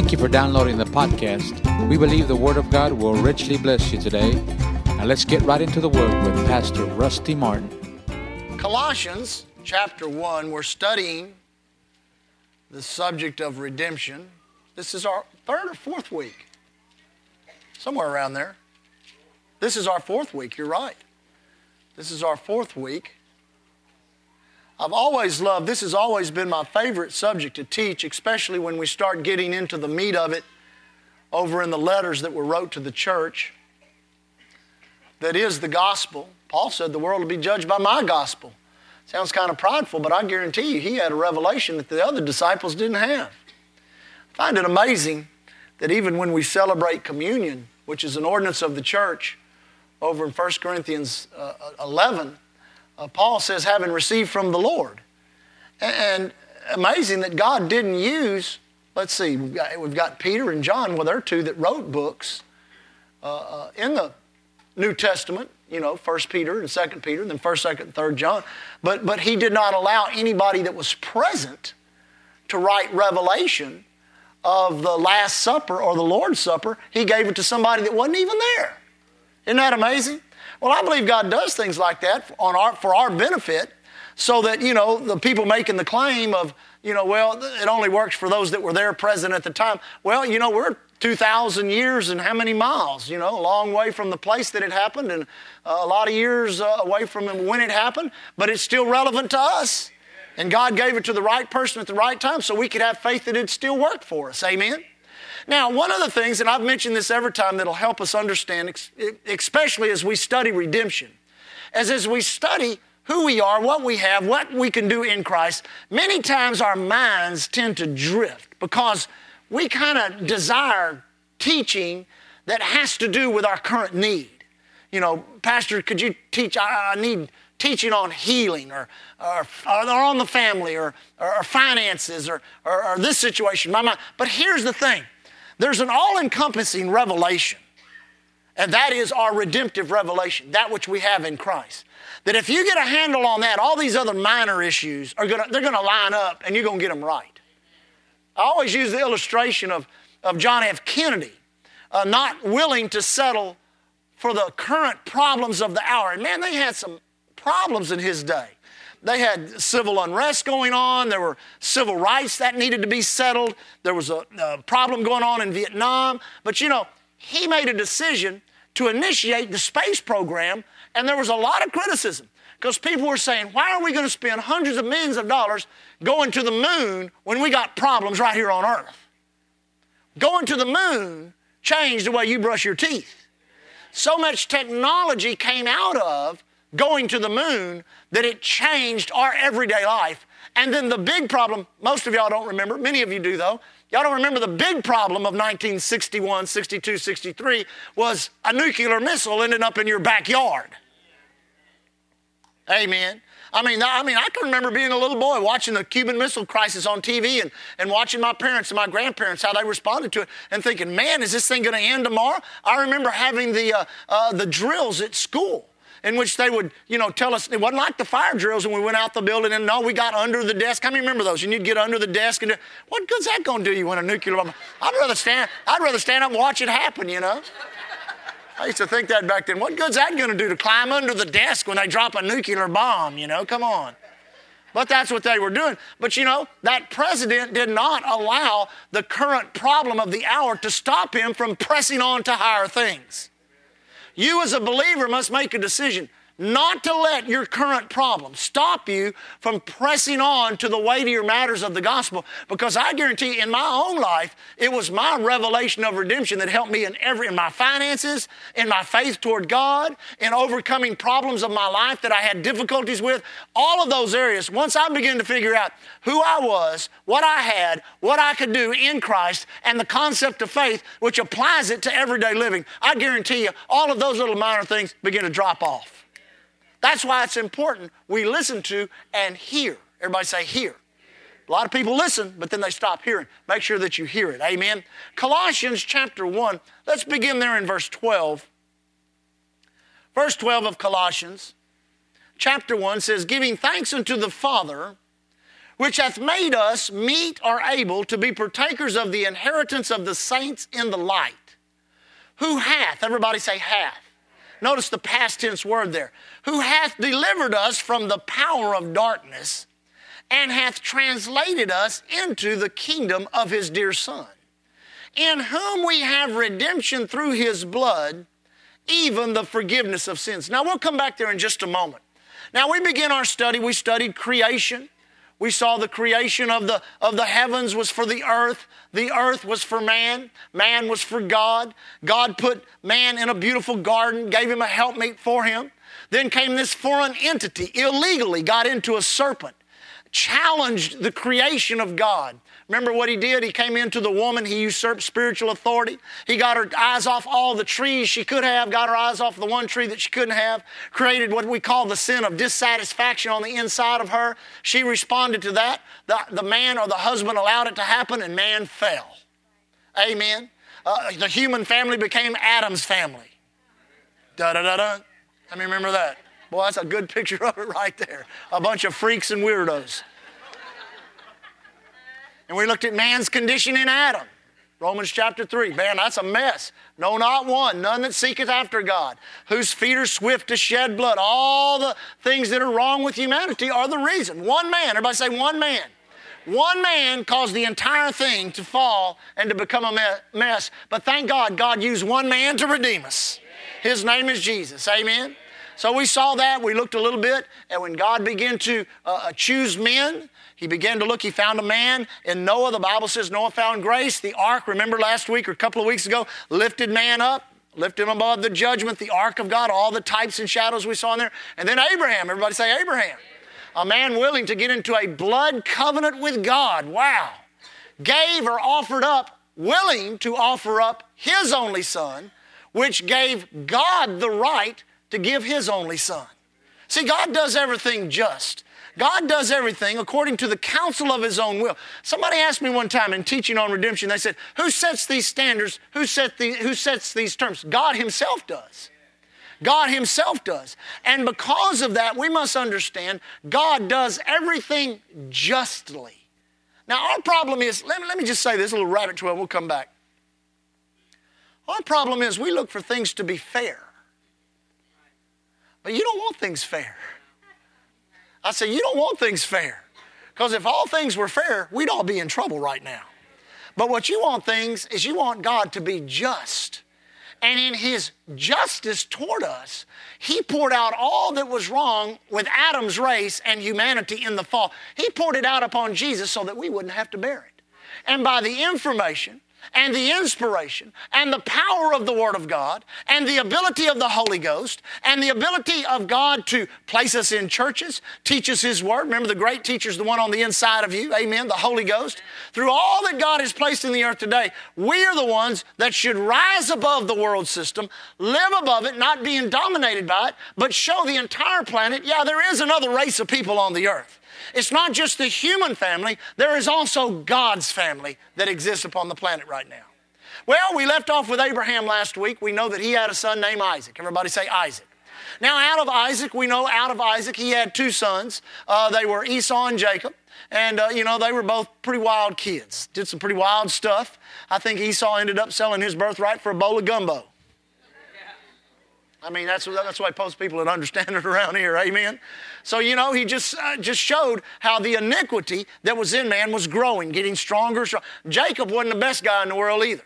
Thank you for downloading the podcast. We believe the Word of God will richly bless you today. Now let's get right into the Word with Pastor Rusty Martin. Colossians chapter 1, we're studying the subject of redemption. This is our third or fourth week, somewhere around there. This is our fourth week, you're right. This is our fourth week. I've always loved, this has always been my favorite subject to teach, especially when we start getting into the meat of it over in the letters that were wrote to the church. That is the gospel. Paul said the world will be judged by my gospel. Sounds kind of prideful, but I guarantee you he had a revelation that the other disciples didn't have. I find it amazing that even when we celebrate communion, which is an ordinance of the church, over in 1 Corinthians uh, 11, uh, Paul says, having received from the Lord. And, amazing that God didn't use, let's see, we've got, we've got Peter and John, well, they're two that wrote books uh, uh, in the New Testament, you know, 1 Peter and 2 Peter, and then 1st, 2nd, and 3rd John. But, but he did not allow anybody that was present to write revelation of the Last Supper or the Lord's Supper. He gave it to somebody that wasn't even there. Isn't that amazing? Well, I believe God does things like that on our, for our benefit so that, you know, the people making the claim of, you know, well, it only works for those that were there present at the time. Well, you know, we're 2,000 years and how many miles? You know, a long way from the place that it happened and a lot of years uh, away from when it happened, but it's still relevant to us. And God gave it to the right person at the right time so we could have faith that it still worked for us. Amen? Now, one of the things, and I've mentioned this every time that'll help us understand, especially as we study redemption, as as we study who we are, what we have, what we can do in Christ, many times our minds tend to drift because we kind of desire teaching that has to do with our current need. You know, Pastor, could you teach? I, I need teaching on healing or, or, or on the family or, or, or finances or, or, this situation. My mind. But here's the thing there's an all encompassing revelation, and that is our redemptive revelation, that which we have in Christ. That if you get a handle on that, all these other minor issues are gonna, they're gonna line up and you're gonna get them right. I always use the illustration of, of John F. Kennedy uh, not willing to settle for the current problems of the hour. And man, they had some problems in his day. They had civil unrest going on. There were civil rights that needed to be settled. There was a, a problem going on in Vietnam. But you know, he made a decision to initiate the space program, and there was a lot of criticism because people were saying, why are we going to spend hundreds of millions of dollars going to the moon when we got problems right here on Earth? Going to the moon changed the way you brush your teeth. So much technology came out of going to the moon that it changed our everyday life. And then the big problem, most of y'all don't remember, many of you do though, y'all don't remember the big problem of 1961, 62, 63 was a nuclear missile ended up in your backyard. Amen. I mean, I mean, I can remember being a little boy watching the Cuban Missile Crisis on TV and, and watching my parents and my grandparents how they responded to it and thinking, man, is this thing going to end tomorrow? I remember having the, uh, uh, the drills at school in which they would, you know, tell us it wasn't like the fire drills when we went out the building and no, we got under the desk. How many remember those? And you'd get under the desk and what good's that to do you when a nuclear bomb? I'd rather stand. I'd rather stand up and watch it happen. You know. I used to think that back then. What good's that to do to climb under the desk when they drop a nuclear bomb? You know, come on. But that's what they were doing. But you know, that president did not allow the current problem of the hour to stop him from pressing on to higher things. You, as a believer, must make a decision not to let your current problem stop you from pressing on to the weightier matters of the gospel. Because I guarantee in my own life, it was my revelation of redemption that helped me in every in my finances, in my faith toward God, in overcoming problems of my life that I had difficulties with. All of those areas, once I began to figure out who I was, what I had, what I could do in Christ, and the concept of faith, which applies it to everyday living, I guarantee you, all of those little minor things begin to drop off. That's why it's important we listen to and hear. Everybody say, hear. A lot of people listen, but then they stop hearing. Make sure that you hear it. Amen. Colossians chapter 1, let's begin there in verse 12. Verse 12 of Colossians chapter 1 says, Giving thanks unto the Father, which hath made us meet or able to be partakers of the inheritance of the saints in the light. Who hath, everybody say hath. Notice the past tense word there. Who hath delivered us from the power of darkness and hath translated us into the kingdom of his dear Son, in whom we have redemption through his blood, even the forgiveness of sins. Now, we'll come back there in just a moment. Now, we begin our study, we studied creation. We saw the creation of the, of the heavens was for the earth. The earth was for man. Man was for God. God put man in a beautiful garden, gave him a helpmeet for him. Then came this foreign entity, illegally got into a serpent challenged the creation of God. Remember what he did? He came into the woman, he usurped spiritual authority. He got her eyes off all the trees she could have, got her eyes off the one tree that she couldn't have, created what we call the sin of dissatisfaction on the inside of her. She responded to that. The, the man or the husband allowed it to happen, and man fell. Amen. Uh, the human family became Adam's family. Da da da da. Let me remember that. Boy, that's a good picture of it right there. A bunch of freaks and weirdos. And we looked at man's condition in Adam. Romans chapter 3. Man, that's a mess. No, not one. None that seeketh after God, whose feet are swift to shed blood. All the things that are wrong with humanity are the reason. One man, everybody say one man. One man caused the entire thing to fall and to become a mess. But thank God, God used one man to redeem us. His name is Jesus. Amen. So we saw that. We looked a little bit. And when God began to uh, uh, choose men, he began to look. He found a man in Noah. The Bible says Noah found grace. The ark, remember last week or a couple of weeks ago, lifted man up, lifted him above the judgment, the ark of God, all the types and shadows we saw in there. And then Abraham. Everybody say Abraham. A man willing to get into a blood covenant with God. Wow. Gave or offered up, willing to offer up his only son, which gave God the right to give his only son. See, God does everything just. God does everything according to the counsel of his own will. Somebody asked me one time in teaching on redemption, they said, Who sets these standards? Who, set the, who sets these terms? God himself does. God himself does. And because of that, we must understand God does everything justly. Now, our problem is, let me, let me just say this a little rabbit trail, we'll come back. Our problem is we look for things to be fair. But you don't want things fair. I say, you don't want things fair. Because if all things were fair, we'd all be in trouble right now. But what you want things is you want God to be just. And in his justice toward us, he poured out all that was wrong with Adam's race and humanity in the fall. He poured it out upon Jesus so that we wouldn't have to bear it. And by the information and the inspiration and the power of the Word of God and the ability of the Holy Ghost and the ability of God to place us in churches, teach us His Word. Remember, the great teacher is the one on the inside of you. Amen. The Holy Ghost. Through all that God has placed in the earth today, we are the ones that should rise above the world system, live above it, not being dominated by it, but show the entire planet yeah, there is another race of people on the earth. It's not just the human family, there is also God's family that exists upon the planet right now. Well, we left off with Abraham last week. We know that he had a son named Isaac. Everybody say Isaac. Now, out of Isaac, we know out of Isaac he had two sons. Uh, they were Esau and Jacob. And, uh, you know, they were both pretty wild kids, did some pretty wild stuff. I think Esau ended up selling his birthright for a bowl of gumbo. I mean, that's, that's why most people would understand it around here. Amen. So, you know, he just, uh, just showed how the iniquity that was in man was growing, getting stronger. stronger. Jacob wasn't the best guy in the world either.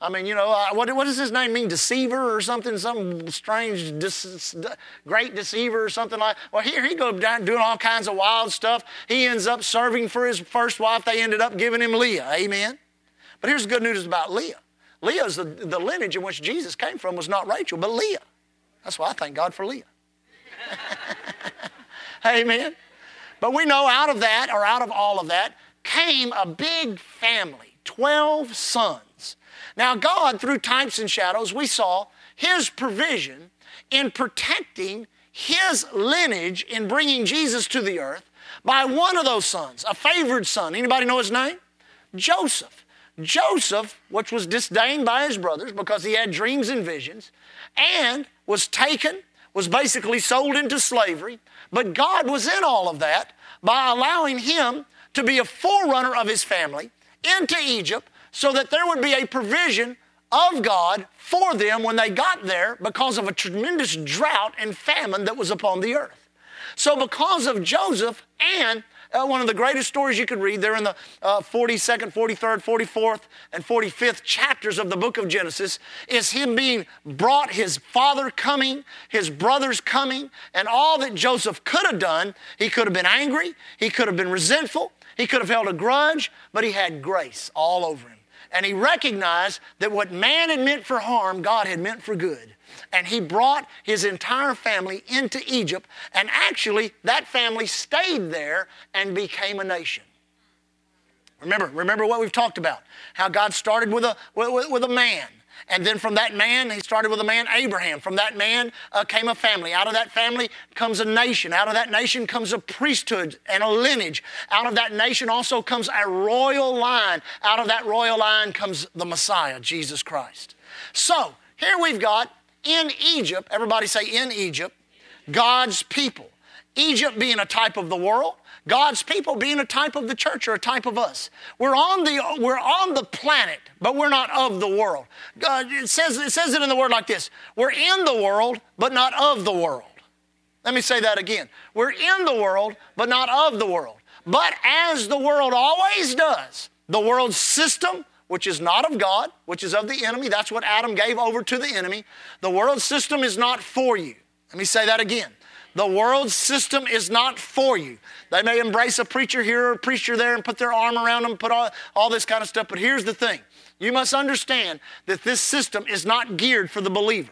I mean, you know, uh, what, what does his name mean? Deceiver or something? Some strange, dis, great deceiver or something like Well, here he goes down doing all kinds of wild stuff. He ends up serving for his first wife. They ended up giving him Leah. Amen. But here's the good news about Leah. Leah's the, the lineage in which Jesus came from was not Rachel, but Leah. That's why I thank God for Leah. Amen. But we know out of that, or out of all of that, came a big family 12 sons. Now, God, through types and shadows, we saw His provision in protecting His lineage in bringing Jesus to the earth by one of those sons, a favored son. Anybody know his name? Joseph. Joseph, which was disdained by his brothers because he had dreams and visions, and was taken, was basically sold into slavery. But God was in all of that by allowing him to be a forerunner of his family into Egypt so that there would be a provision of God for them when they got there because of a tremendous drought and famine that was upon the earth. So, because of Joseph and uh, one of the greatest stories you could read. They're in the uh, 42nd, 43rd, 44th, and 45th chapters of the book of Genesis. Is him being brought, his father coming, his brothers coming, and all that Joseph could have done. He could have been angry, he could have been resentful, he could have held a grudge, but he had grace all over him. And he recognized that what man had meant for harm, God had meant for good and he brought his entire family into Egypt. And actually, that family stayed there and became a nation. Remember, remember what we've talked about how God started with a, with, with a man. And then from that man, he started with a man, Abraham. From that man uh, came a family. Out of that family comes a nation. Out of that nation comes a priesthood and a lineage. Out of that nation also comes a royal line. Out of that royal line comes the Messiah, Jesus Christ. So here we've got in Egypt, everybody say in Egypt, God's people. Egypt being a type of the world, God's people being a type of the church or a type of us. We're on the, we're on the planet, but we're not of the world. God, it, says, it says it in the word like this We're in the world, but not of the world. Let me say that again. We're in the world, but not of the world. But as the world always does, the world's system, which is not of God, which is of the enemy. That's what Adam gave over to the enemy. The world system is not for you. Let me say that again. The world system is not for you. They may embrace a preacher here or a preacher there and put their arm around them, put all, all this kind of stuff. But here's the thing you must understand that this system is not geared for the believer.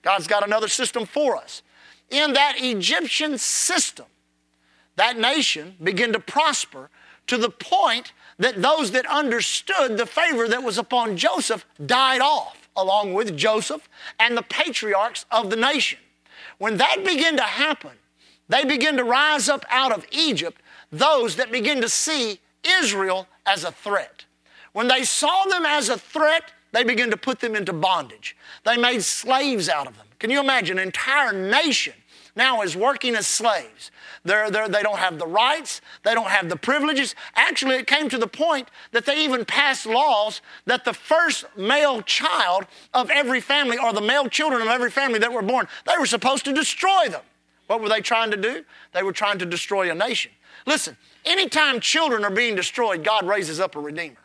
God's got another system for us. In that Egyptian system, that nation began to prosper to the point that those that understood the favor that was upon Joseph died off, along with Joseph and the patriarchs of the nation. When that began to happen, they begin to rise up out of Egypt, those that begin to see Israel as a threat. When they saw them as a threat, they began to put them into bondage. They made slaves out of them. Can you imagine an entire nation now is working as slaves? They're, they're, they don't have the rights, they don't have the privileges. Actually, it came to the point that they even passed laws that the first male child of every family, or the male children of every family that were born, they were supposed to destroy them. What were they trying to do? They were trying to destroy a nation. Listen, anytime children are being destroyed, God raises up a redeemer.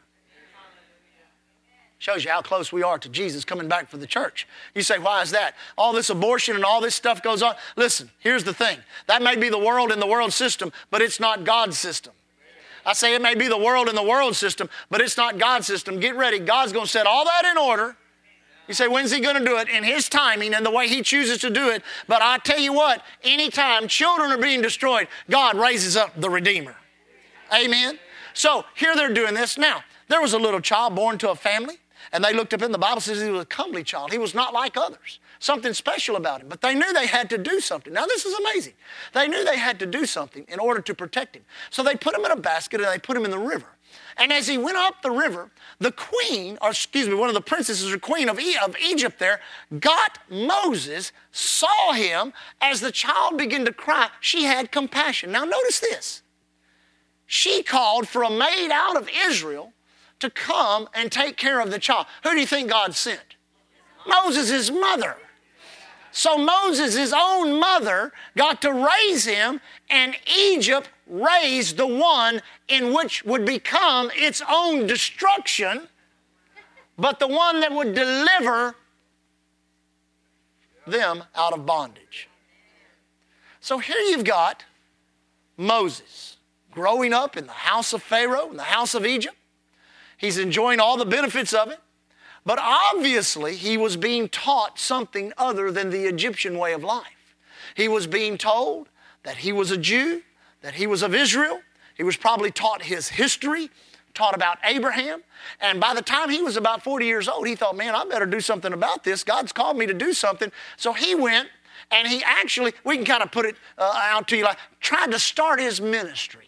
Shows you how close we are to Jesus coming back for the church. You say, why is that? All this abortion and all this stuff goes on. Listen, here's the thing that may be the world and the world system, but it's not God's system. I say it may be the world and the world system, but it's not God's system. Get ready. God's going to set all that in order. You say, when's He going to do it? In His timing and the way He chooses to do it. But I tell you what, anytime children are being destroyed, God raises up the Redeemer. Amen? So here they're doing this. Now, there was a little child born to a family. And they looked up in the Bible says he was a comely child. He was not like others. Something special about him. But they knew they had to do something. Now this is amazing. They knew they had to do something in order to protect him. So they put him in a basket and they put him in the river. And as he went up the river, the queen, or excuse me, one of the princesses or queen of, e- of Egypt there, got Moses, saw him as the child began to cry. She had compassion. Now notice this. She called for a maid out of Israel to come and take care of the child. Who do you think God sent? Moses' mother. So Moses' own mother got to raise him, and Egypt raised the one in which would become its own destruction, but the one that would deliver them out of bondage. So here you've got Moses growing up in the house of Pharaoh, in the house of Egypt. He's enjoying all the benefits of it. But obviously, he was being taught something other than the Egyptian way of life. He was being told that he was a Jew, that he was of Israel. He was probably taught his history, taught about Abraham. And by the time he was about 40 years old, he thought, man, I better do something about this. God's called me to do something. So he went and he actually, we can kind of put it uh, out to you like, tried to start his ministry.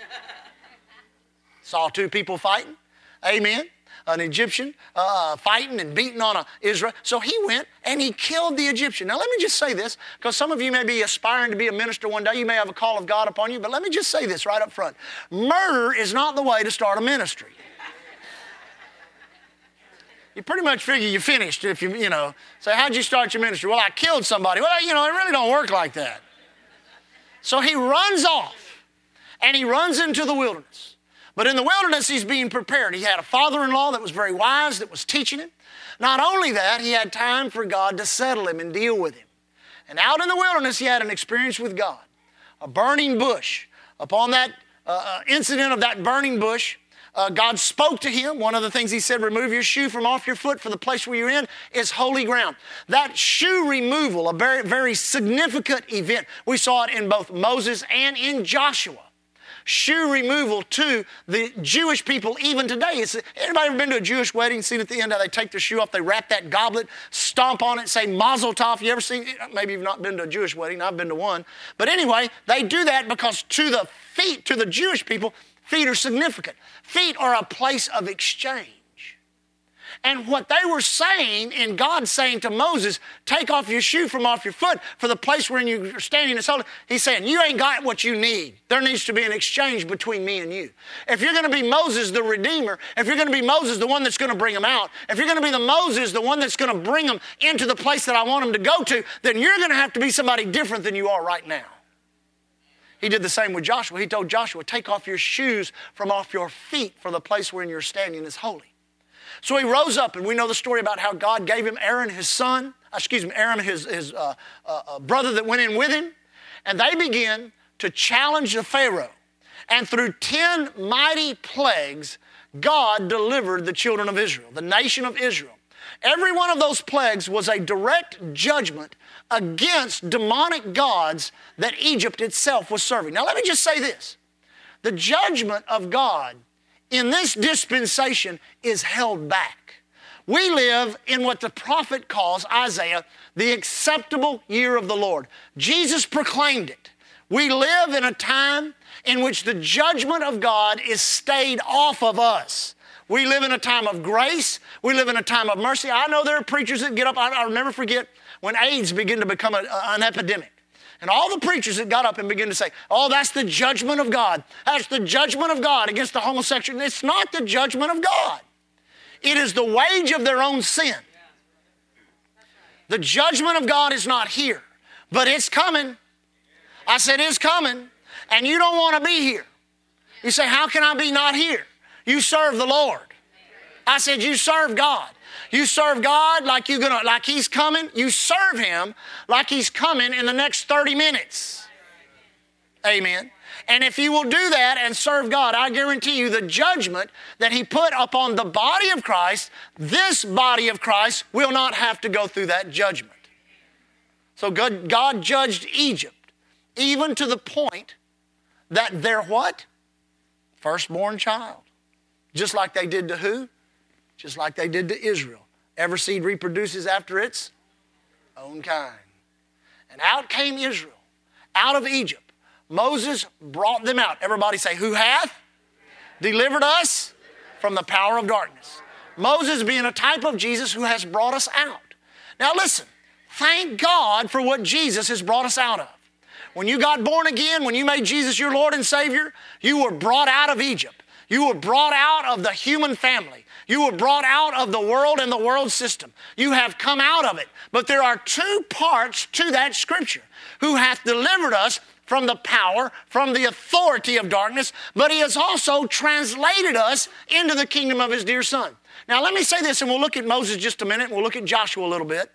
Saw two people fighting. Amen. an Egyptian uh, fighting and beating on a Israel. So he went and he killed the Egyptian. Now, let me just say this, because some of you may be aspiring to be a minister one day. You may have a call of God upon you, but let me just say this right up front murder is not the way to start a ministry. You pretty much figure you're finished if you, you know, say, How'd you start your ministry? Well, I killed somebody. Well, you know, it really don't work like that. So he runs off and he runs into the wilderness. But in the wilderness, he's being prepared. He had a father in law that was very wise, that was teaching him. Not only that, he had time for God to settle him and deal with him. And out in the wilderness, he had an experience with God a burning bush. Upon that uh, uh incident of that burning bush, uh, God spoke to him. One of the things he said, remove your shoe from off your foot, for the place where you're in is holy ground. That shoe removal, a very, very significant event. We saw it in both Moses and in Joshua. Shoe removal to the Jewish people even today. It's, anybody ever been to a Jewish wedding, seen at the end how they take their shoe off, they wrap that goblet, stomp on it, say mazel tov. You ever seen, maybe you've not been to a Jewish wedding, I've been to one. But anyway, they do that because to the feet, to the Jewish people, Feet are significant. Feet are a place of exchange. And what they were saying, in God saying to Moses, take off your shoe from off your foot for the place where you're standing is holy. He's saying, you ain't got what you need. There needs to be an exchange between me and you. If you're going to be Moses, the Redeemer, if you're going to be Moses, the one that's going to bring them out, if you're going to be the Moses, the one that's going to bring them into the place that I want them to go to, then you're going to have to be somebody different than you are right now. He did the same with Joshua. He told Joshua, Take off your shoes from off your feet, for the place wherein you're standing is holy. So he rose up, and we know the story about how God gave him Aaron, his son, uh, excuse me, Aaron, his, his uh, uh, uh, brother that went in with him, and they began to challenge the Pharaoh. And through 10 mighty plagues, God delivered the children of Israel, the nation of Israel. Every one of those plagues was a direct judgment against demonic gods that Egypt itself was serving. Now, let me just say this the judgment of God in this dispensation is held back. We live in what the prophet calls, Isaiah, the acceptable year of the Lord. Jesus proclaimed it. We live in a time in which the judgment of God is stayed off of us. We live in a time of grace. We live in a time of mercy. I know there are preachers that get up. I, will never forget when AIDS began to become a, an epidemic. And all the preachers that got up and began to say, oh, that's the judgment of God. That's the judgment of God against the homosexual. It's not the judgment of God, it is the wage of their own sin. The judgment of God is not here, but it's coming. I said, it's coming, and you don't want to be here. You say, how can I be not here? You serve the Lord. I said, You serve God. You serve God like you're gonna like He's coming. You serve Him like He's coming in the next 30 minutes. Amen. And if you will do that and serve God, I guarantee you the judgment that He put upon the body of Christ, this body of Christ will not have to go through that judgment. So God, God judged Egypt even to the point that their what? Firstborn child just like they did to who? Just like they did to Israel. Every seed reproduces after its own kind. And out came Israel, out of Egypt. Moses brought them out. Everybody say, Who hath delivered us from the power of darkness? Moses being a type of Jesus who has brought us out. Now listen, thank God for what Jesus has brought us out of. When you got born again, when you made Jesus your Lord and Savior, you were brought out of Egypt. You were brought out of the human family. You were brought out of the world and the world system. You have come out of it. But there are two parts to that scripture who hath delivered us from the power, from the authority of darkness, but he has also translated us into the kingdom of his dear son. Now, let me say this, and we'll look at Moses just a minute, and we'll look at Joshua a little bit.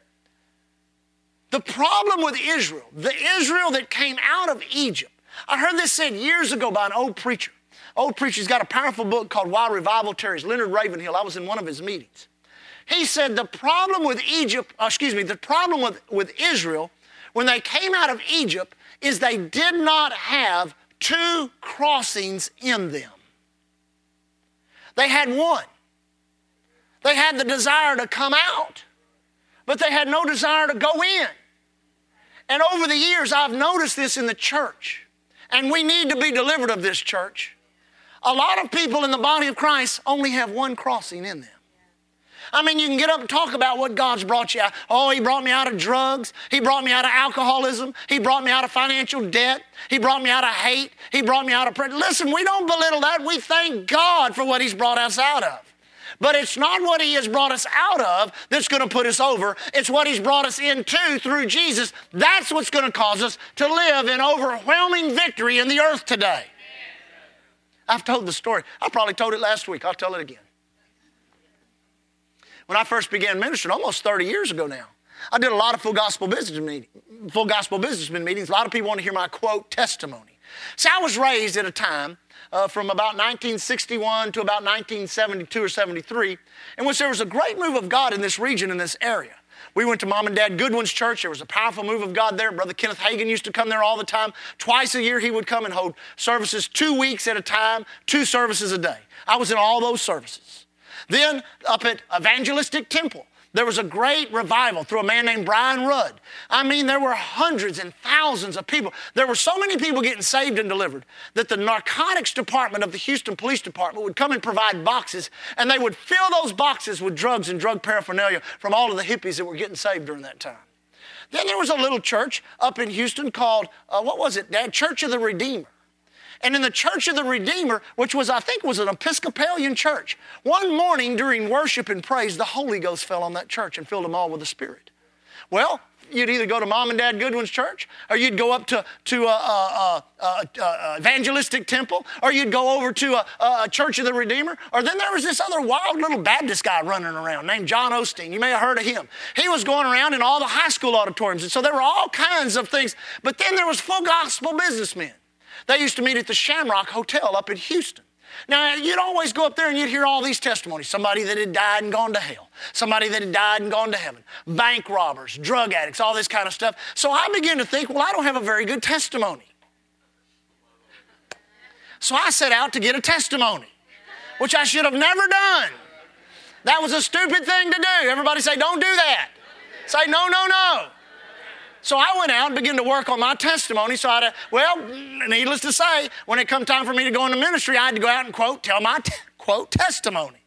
The problem with Israel, the Israel that came out of Egypt, I heard this said years ago by an old preacher. Old preacher's got a powerful book called Why Revival Tarries. Leonard Ravenhill, I was in one of his meetings. He said the problem with Egypt, uh, excuse me, the problem with, with Israel when they came out of Egypt is they did not have two crossings in them. They had one. They had the desire to come out, but they had no desire to go in. And over the years, I've noticed this in the church, and we need to be delivered of this church. A lot of people in the body of Christ only have one crossing in them. I mean, you can get up and talk about what God's brought you out. Oh, He brought me out of drugs. He brought me out of alcoholism. He brought me out of financial debt. He brought me out of hate. He brought me out of prison. Listen, we don't belittle that. We thank God for what He's brought us out of. But it's not what He has brought us out of that's going to put us over. It's what He's brought us into through Jesus. That's what's going to cause us to live in overwhelming victory in the earth today. I've told the story. I probably told it last week. I'll tell it again. When I first began ministering, almost 30 years ago now, I did a lot of full gospel business meetings, full gospel businessman meetings. A lot of people want to hear my quote testimony. See, I was raised at a time uh, from about 1961 to about 1972 or 73 in which there was a great move of God in this region, in this area. We went to mom and dad Goodwin's church. There was a powerful move of God there. Brother Kenneth Hagin used to come there all the time. Twice a year, he would come and hold services two weeks at a time, two services a day. I was in all those services. Then up at Evangelistic Temple, there was a great revival through a man named Brian Rudd. I mean, there were hundreds and thousands of people. There were so many people getting saved and delivered that the narcotics department of the Houston Police Department would come and provide boxes, and they would fill those boxes with drugs and drug paraphernalia from all of the hippies that were getting saved during that time. Then there was a little church up in Houston called, uh, what was it, Dad? Church of the Redeemer. And in the Church of the Redeemer, which was, I think, was an Episcopalian church, one morning during worship and praise, the Holy Ghost fell on that church and filled them all with the Spirit. Well, you'd either go to mom and dad Goodwin's church, or you'd go up to, to a, a, a, a evangelistic temple, or you'd go over to a, church of the Redeemer. Or then there was this other wild little Baptist guy running around named John Osteen. You may have heard of him. He was going around in all the high school auditoriums, and so there were all kinds of things. But then there was full gospel businessmen. They used to meet at the Shamrock Hotel up in Houston. Now, you'd always go up there and you'd hear all these testimonies somebody that had died and gone to hell, somebody that had died and gone to heaven, bank robbers, drug addicts, all this kind of stuff. So I began to think, well, I don't have a very good testimony. So I set out to get a testimony, which I should have never done. That was a stupid thing to do. Everybody say, don't do that. Say, no, no, no. So I went out and began to work on my testimony. So I had, well, needless to say, when it come time for me to go into ministry, I had to go out and quote, tell my t- quote testimony.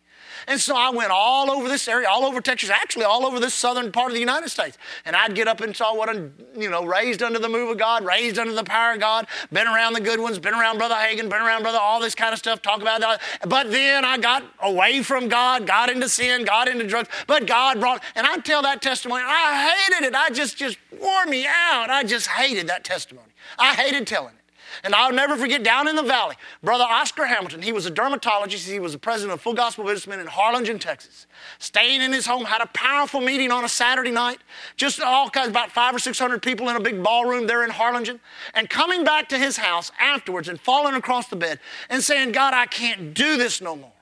And so I went all over this area, all over Texas, actually all over this southern part of the United States. And I'd get up and saw what, you know, raised under the move of God, raised under the power of God, been around the Goodwins, been around Brother Hagin, been around Brother, all this kind of stuff, talk about that. But then I got away from God, got into sin, got into drugs. But God brought, and I tell that testimony, I hated it. I just, just wore me out. I just hated that testimony. I hated telling it. And I'll never forget down in the valley, Brother Oscar Hamilton, he was a dermatologist. He was the president of Full Gospel Businessmen in Harlingen, Texas. Staying in his home, had a powerful meeting on a Saturday night. Just all kinds, about five or six hundred people in a big ballroom there in Harlingen. And coming back to his house afterwards and falling across the bed and saying, God, I can't do this no more.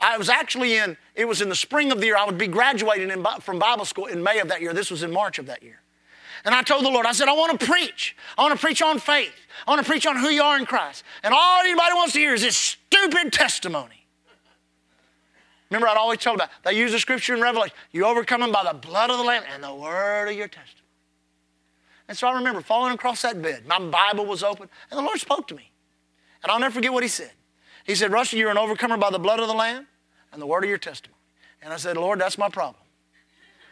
I was actually in, it was in the spring of the year. I would be graduating in, from Bible school in May of that year. This was in March of that year. And I told the Lord, I said, I want to preach. I want to preach on faith. I want to preach on who you are in Christ. And all anybody wants to hear is this stupid testimony. Remember, I'd always tell about they use the scripture in Revelation. You overcome them by the blood of the Lamb and the word of your testimony. And so I remember falling across that bed. My Bible was open, and the Lord spoke to me. And I'll never forget what He said. He said, Russell, you're an overcomer by the blood of the Lamb and the word of your testimony. And I said, Lord, that's my problem.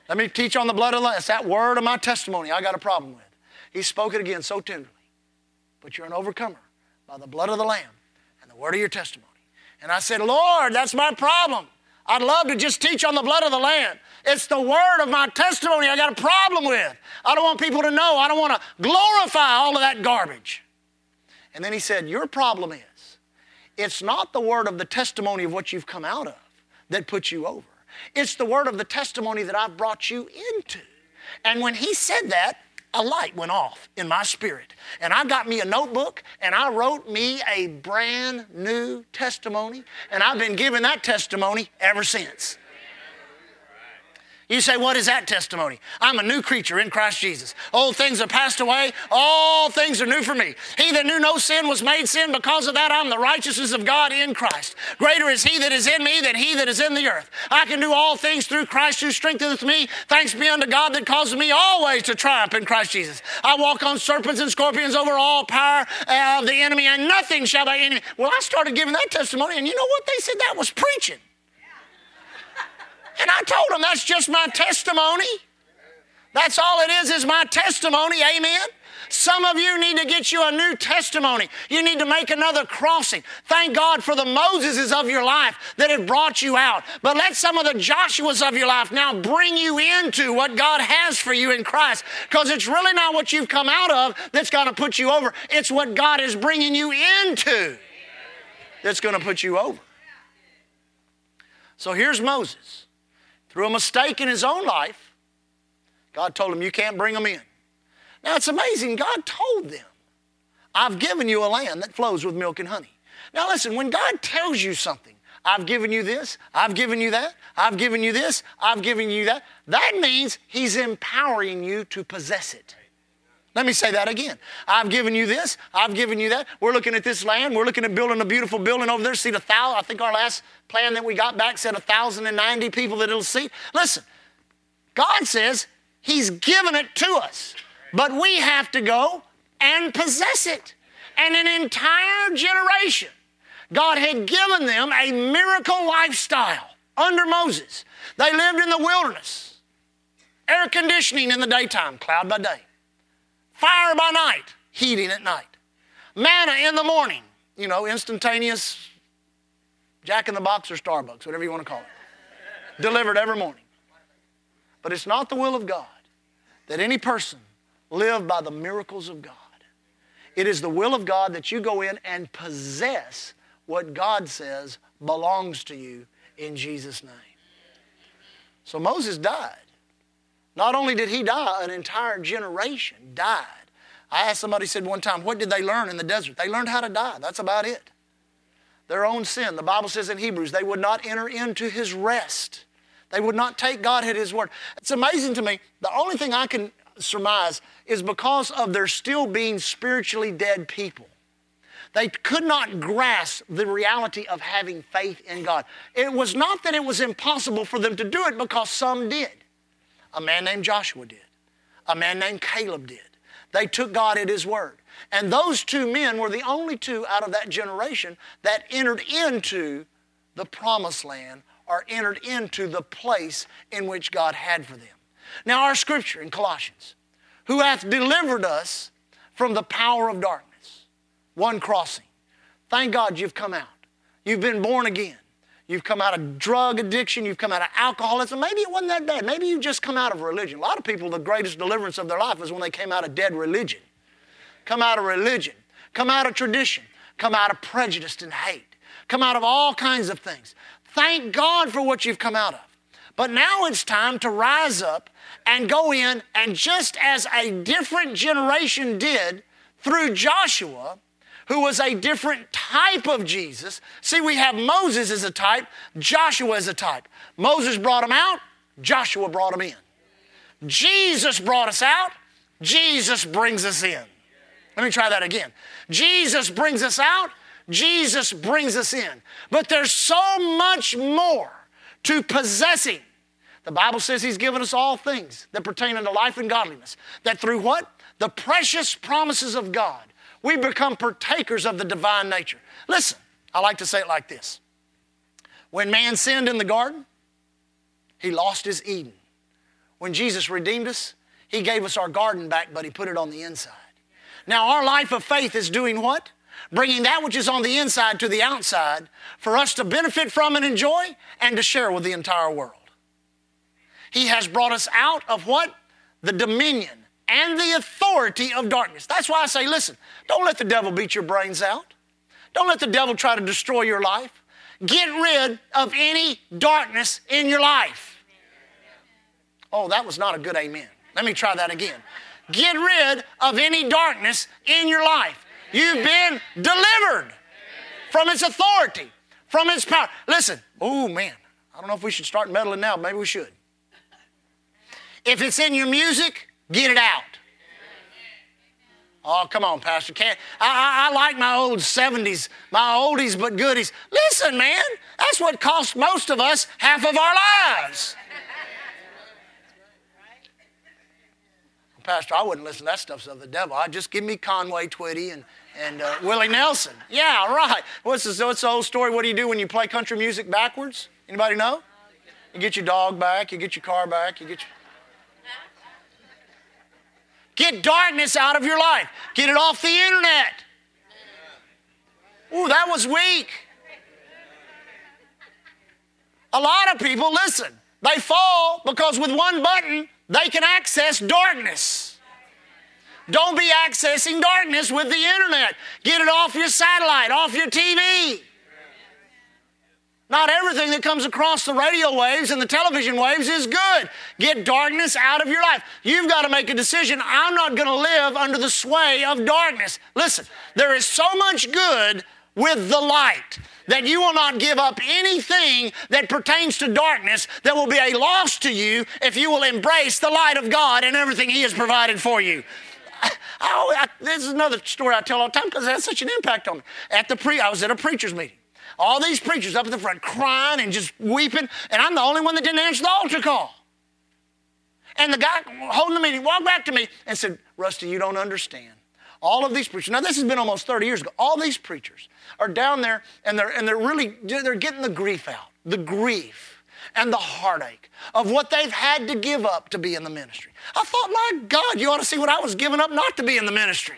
Let me teach on the blood of the Lamb. It's that word of my testimony I got a problem with. He spoke it again so tenderly. But you're an overcomer by the blood of the Lamb and the word of your testimony. And I said, Lord, that's my problem. I'd love to just teach on the blood of the Lamb. It's the word of my testimony I got a problem with. I don't want people to know. I don't want to glorify all of that garbage. And then he said, Your problem is, it's not the word of the testimony of what you've come out of that puts you over. It's the word of the testimony that I've brought you into. And when he said that, a light went off in my spirit. And I got me a notebook and I wrote me a brand new testimony. And I've been giving that testimony ever since. You say, What is that testimony? I'm a new creature in Christ Jesus. Old things are passed away, all things are new for me. He that knew no sin was made sin. Because of that, I'm the righteousness of God in Christ. Greater is He that is in me than He that is in the earth. I can do all things through Christ who strengtheneth me. Thanks be unto God that causes me always to triumph in Christ Jesus. I walk on serpents and scorpions over all power of the enemy, and nothing shall by any. Well, I started giving that testimony, and you know what? They said that was preaching. And I told him that's just my testimony. That's all it is, is my testimony. Amen. Some of you need to get you a new testimony. You need to make another crossing. Thank God for the Moseses of your life that have brought you out. But let some of the Joshuas of your life now bring you into what God has for you in Christ. Because it's really not what you've come out of that's going to put you over, it's what God is bringing you into that's going to put you over. So here's Moses. Through a mistake in his own life, God told him, You can't bring them in. Now it's amazing, God told them, I've given you a land that flows with milk and honey. Now listen, when God tells you something, I've given you this, I've given you that, I've given you this, I've given you that, that means He's empowering you to possess it. Let me say that again. I've given you this, I've given you that. We're looking at this land, we're looking at building a beautiful building over there, seat a thousand. I think our last plan that we got back said 1,090 people that it'll seat. Listen, God says He's given it to us. But we have to go and possess it. And an entire generation, God had given them a miracle lifestyle under Moses. They lived in the wilderness, air conditioning in the daytime, cloud by day, fire by night, heating at night, manna in the morning, you know, instantaneous Jack in the Box or Starbucks, whatever you want to call it, delivered every morning. But it's not the will of God that any person live by the miracles of God. It is the will of God that you go in and possess what God says belongs to you in Jesus' name. So Moses died. Not only did he die, an entire generation died. I asked somebody said one time, what did they learn in the desert? They learned how to die. That's about it. Their own sin. The Bible says in Hebrews, they would not enter into his rest. They would not take God at his word. It's amazing to me. The only thing I can surmise is because of their still being spiritually dead people. They could not grasp the reality of having faith in God. It was not that it was impossible for them to do it because some did. A man named Joshua did, a man named Caleb did. They took God at His word. And those two men were the only two out of that generation that entered into the promised land or entered into the place in which God had for them. Now, our scripture in Colossians, who hath delivered us from the power of darkness. One crossing. Thank God you've come out. You've been born again. You've come out of drug addiction. You've come out of alcoholism. Maybe it wasn't that bad. Maybe you just come out of religion. A lot of people, the greatest deliverance of their life is when they came out of dead religion. Come out of religion. Come out of tradition. Come out of prejudice and hate. Come out of all kinds of things. Thank God for what you've come out of. But now it's time to rise up and go in, and just as a different generation did through Joshua, who was a different type of Jesus. See, we have Moses as a type, Joshua as a type. Moses brought him out, Joshua brought him in. Jesus brought us out, Jesus brings us in. Let me try that again. Jesus brings us out, Jesus brings us in. But there's so much more to possessing the Bible says He's given us all things that pertain unto life and godliness. That through what? The precious promises of God, we become partakers of the divine nature. Listen, I like to say it like this When man sinned in the garden, he lost his Eden. When Jesus redeemed us, He gave us our garden back, but He put it on the inside. Now, our life of faith is doing what? Bringing that which is on the inside to the outside for us to benefit from and enjoy and to share with the entire world. He has brought us out of what? The dominion and the authority of darkness. That's why I say, listen, don't let the devil beat your brains out. Don't let the devil try to destroy your life. Get rid of any darkness in your life. Oh, that was not a good amen. Let me try that again. Get rid of any darkness in your life. You've been delivered from its authority, from its power. Listen, oh man, I don't know if we should start meddling now. Maybe we should. If it's in your music, get it out. Oh, come on, Pastor. Can't, I, I, I, like my old 70s, my oldies but goodies. Listen, man, that's what cost most of us half of our lives. Pastor, I wouldn't listen to that stuff of the devil. I'd just give me Conway Twitty and, and uh, Willie Nelson. Yeah, right. What's, this, what's the old story? What do you do when you play country music backwards? Anybody know? You get your dog back, you get your car back, you get your. Get darkness out of your life. Get it off the internet. Ooh, that was weak. A lot of people, listen, they fall because with one button, they can access darkness. Don't be accessing darkness with the internet. Get it off your satellite, off your TV. Not everything that comes across the radio waves and the television waves is good. Get darkness out of your life. You've got to make a decision. I'm not going to live under the sway of darkness. Listen, there is so much good with the light that you will not give up anything that pertains to darkness that will be a loss to you if you will embrace the light of God and everything He has provided for you. I, I, this is another story I tell all the time because it has such an impact on me. At the pre, I was at a preacher's meeting. All these preachers up at the front crying and just weeping, and I'm the only one that didn't answer the altar call. And the guy holding the meeting walked back to me and said, Rusty, you don't understand. All of these preachers, now this has been almost 30 years ago, all these preachers are down there and they're, and they're really, they're getting the grief out, the grief and the heartache of what they've had to give up to be in the ministry. I thought, my God, you ought to see what I was giving up not to be in the ministry.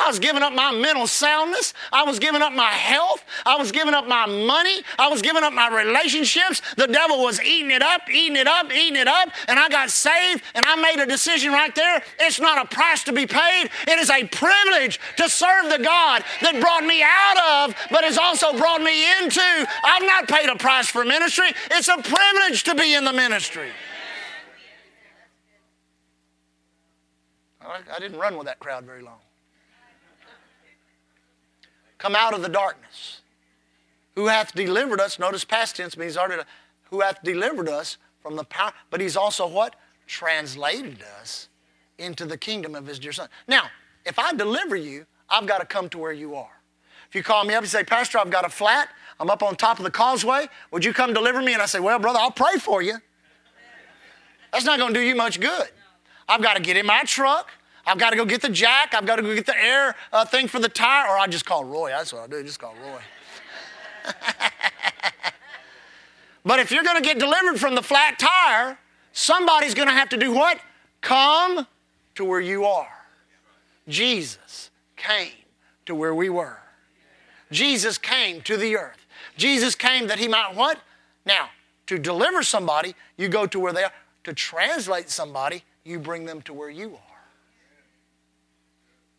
I was giving up my mental soundness. I was giving up my health. I was giving up my money. I was giving up my relationships. The devil was eating it up, eating it up, eating it up. And I got saved and I made a decision right there. It's not a price to be paid, it is a privilege to serve the God that brought me out of, but has also brought me into. I've not paid a price for ministry, it's a privilege to be in the ministry. I didn't run with that crowd very long come out of the darkness. Who hath delivered us, notice past tense means already, who hath delivered us from the power, but he's also what? Translated us into the kingdom of his dear son. Now, if I deliver you, I've got to come to where you are. If you call me up and say, Pastor, I've got a flat, I'm up on top of the causeway, would you come deliver me? And I say, Well, brother, I'll pray for you. That's not going to do you much good. I've got to get in my truck. I've got to go get the jack. I've got to go get the air uh, thing for the tire. Or I just call Roy. That's what I do. Just call Roy. but if you're going to get delivered from the flat tire, somebody's going to have to do what? Come to where you are. Jesus came to where we were. Jesus came to the earth. Jesus came that he might what? Now, to deliver somebody, you go to where they are. To translate somebody, you bring them to where you are.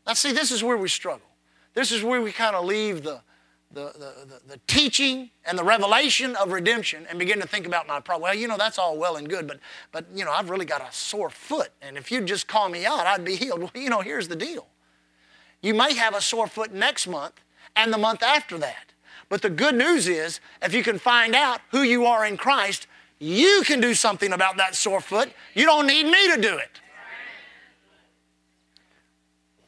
Now, see, this is where we struggle. This is where we kind of leave the, the, the, the, teaching and the revelation of redemption and begin to think about my problem. Well, you know, that's all well and good, but, but, you know, I've really got a sore foot. And if you'd just call me out, I'd be healed. Well, you know, here's the deal. You may have a sore foot next month and the month after that. But the good news is, if you can find out who you are in Christ, you can do something about that sore foot. You don't need me to do it.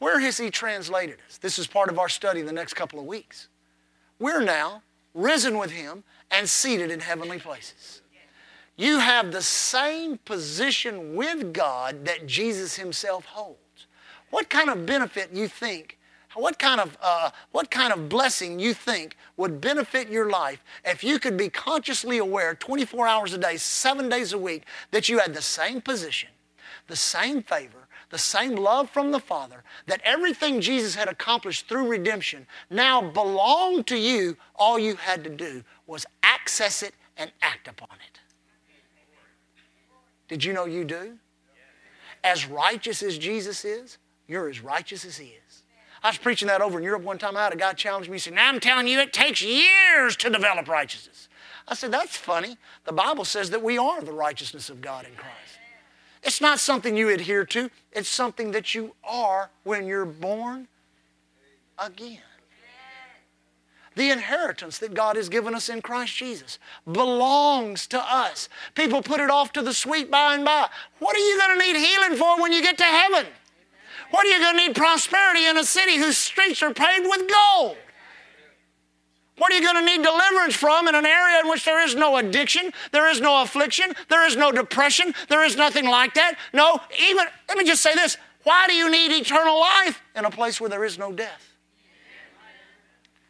Where has He translated us? This is part of our study the next couple of weeks. We're now risen with Him and seated in heavenly places. You have the same position with God that Jesus Himself holds. What kind of benefit you think what kind of uh, what kind of blessing you think would benefit your life if you could be consciously aware 24 hours a day 7 days a week that you had the same position the same favor the same love from the Father, that everything Jesus had accomplished through redemption now belonged to you. All you had to do was access it and act upon it. Did you know you do? As righteous as Jesus is, you're as righteous as He is. I was preaching that over in Europe one time. I had a guy challenge me. He said, Now I'm telling you, it takes years to develop righteousness. I said, That's funny. The Bible says that we are the righteousness of God in Christ. It's not something you adhere to, it's something that you are when you're born again. The inheritance that God has given us in Christ Jesus belongs to us. People put it off to the sweet by and by. What are you going to need healing for when you get to heaven? What are you going to need prosperity in a city whose streets are paved with gold? What are you going to need deliverance from in an area in which there is no addiction, there is no affliction, there is no depression, there is nothing like that? No, even, let me just say this why do you need eternal life in a place where there is no death?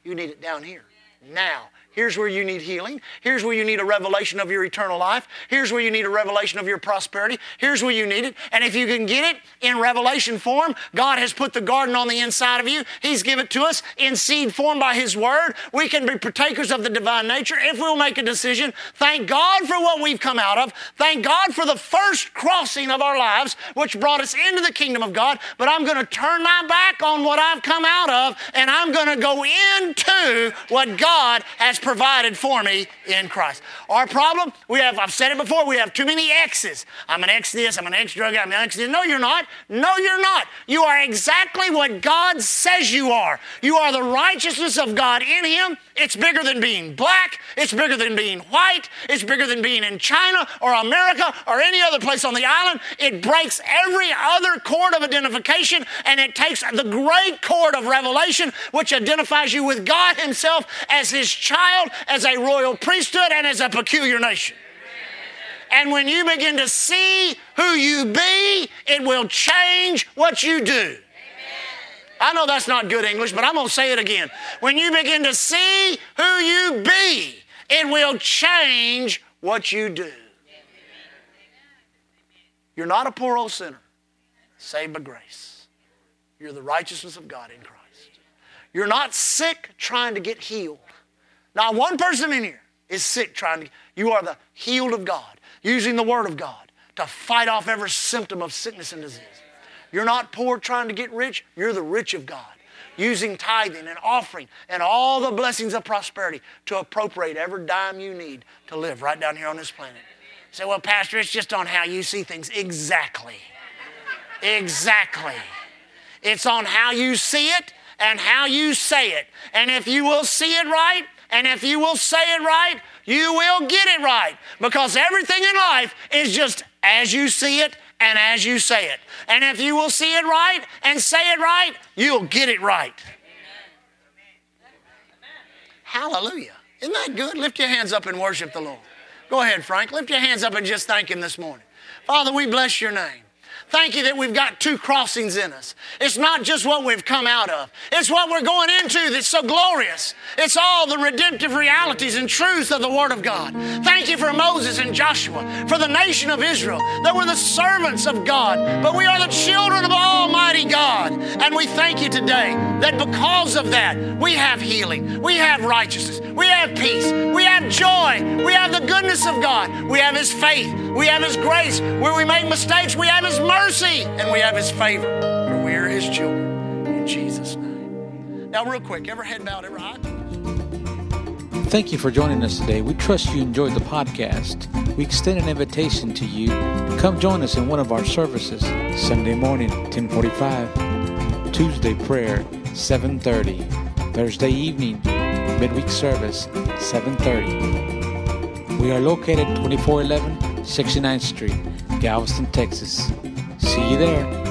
You need it down here, now, Here's where you need healing. Here's where you need a revelation of your eternal life. Here's where you need a revelation of your prosperity. Here's where you need it. And if you can get it in revelation form, God has put the garden on the inside of you. He's given it to us in seed form by His Word. We can be partakers of the divine nature if we'll make a decision. Thank God for what we've come out of. Thank God for the first crossing of our lives, which brought us into the kingdom of God. But I'm going to turn my back on what I've come out of, and I'm going to go into what God has provided for me in Christ. Our problem, we have, I've said it before, we have too many X's. I'm an X this, I'm an X drug, I'm an X this. No, you're not. No, you're not. You are exactly what God says you are. You are the righteousness of God in Him. It's bigger than being black, it's bigger than being white, it's bigger than being in China or America or any other place on the island. It breaks every other cord of identification and it takes the great cord of revelation, which identifies you with God Himself as His child, as a royal priesthood, and as a peculiar nation. And when you begin to see who you be, it will change what you do. I know that's not good English, but I'm going to say it again. When you begin to see who you be, it will change what you do. You're not a poor old sinner, saved by grace. You're the righteousness of God in Christ. You're not sick trying to get healed. Not one person in here is sick trying to. You are the healed of God, using the Word of God to fight off every symptom of sickness and disease. You're not poor trying to get rich, you're the rich of God, using tithing and offering and all the blessings of prosperity to appropriate every dime you need to live right down here on this planet. Say, well, Pastor, it's just on how you see things. Exactly. Exactly. It's on how you see it and how you say it. And if you will see it right, and if you will say it right, you will get it right. Because everything in life is just as you see it and as you say it. And if you will see it right and say it right, you'll get it right. Hallelujah. Isn't that good? Lift your hands up and worship the Lord. Go ahead, Frank. Lift your hands up and just thank Him this morning. Father, we bless your name. Thank you that we've got two crossings in us. It's not just what we've come out of, it's what we're going into that's so glorious. It's all the redemptive realities and truths of the Word of God. Thank you for Moses and Joshua, for the nation of Israel, that we're the servants of God, but we are the children of Almighty God. And we thank you today that because of that, we have healing, we have righteousness, we have peace, we have joy, we have the goodness of God, we have His faith, we have His grace. Where we make mistakes, we have His mercy, and we have His favor, for we are His children. In Jesus' name. Now, real quick, ever head bowed, every eye closed. Thank you for joining us today. We trust you enjoyed the podcast. We extend an invitation to you to come join us in one of our services. Sunday morning, 1045. Tuesday prayer, 730. Thursday evening, midweek service, 730. We are located 2411 69th Street, Galveston, Texas. See you there.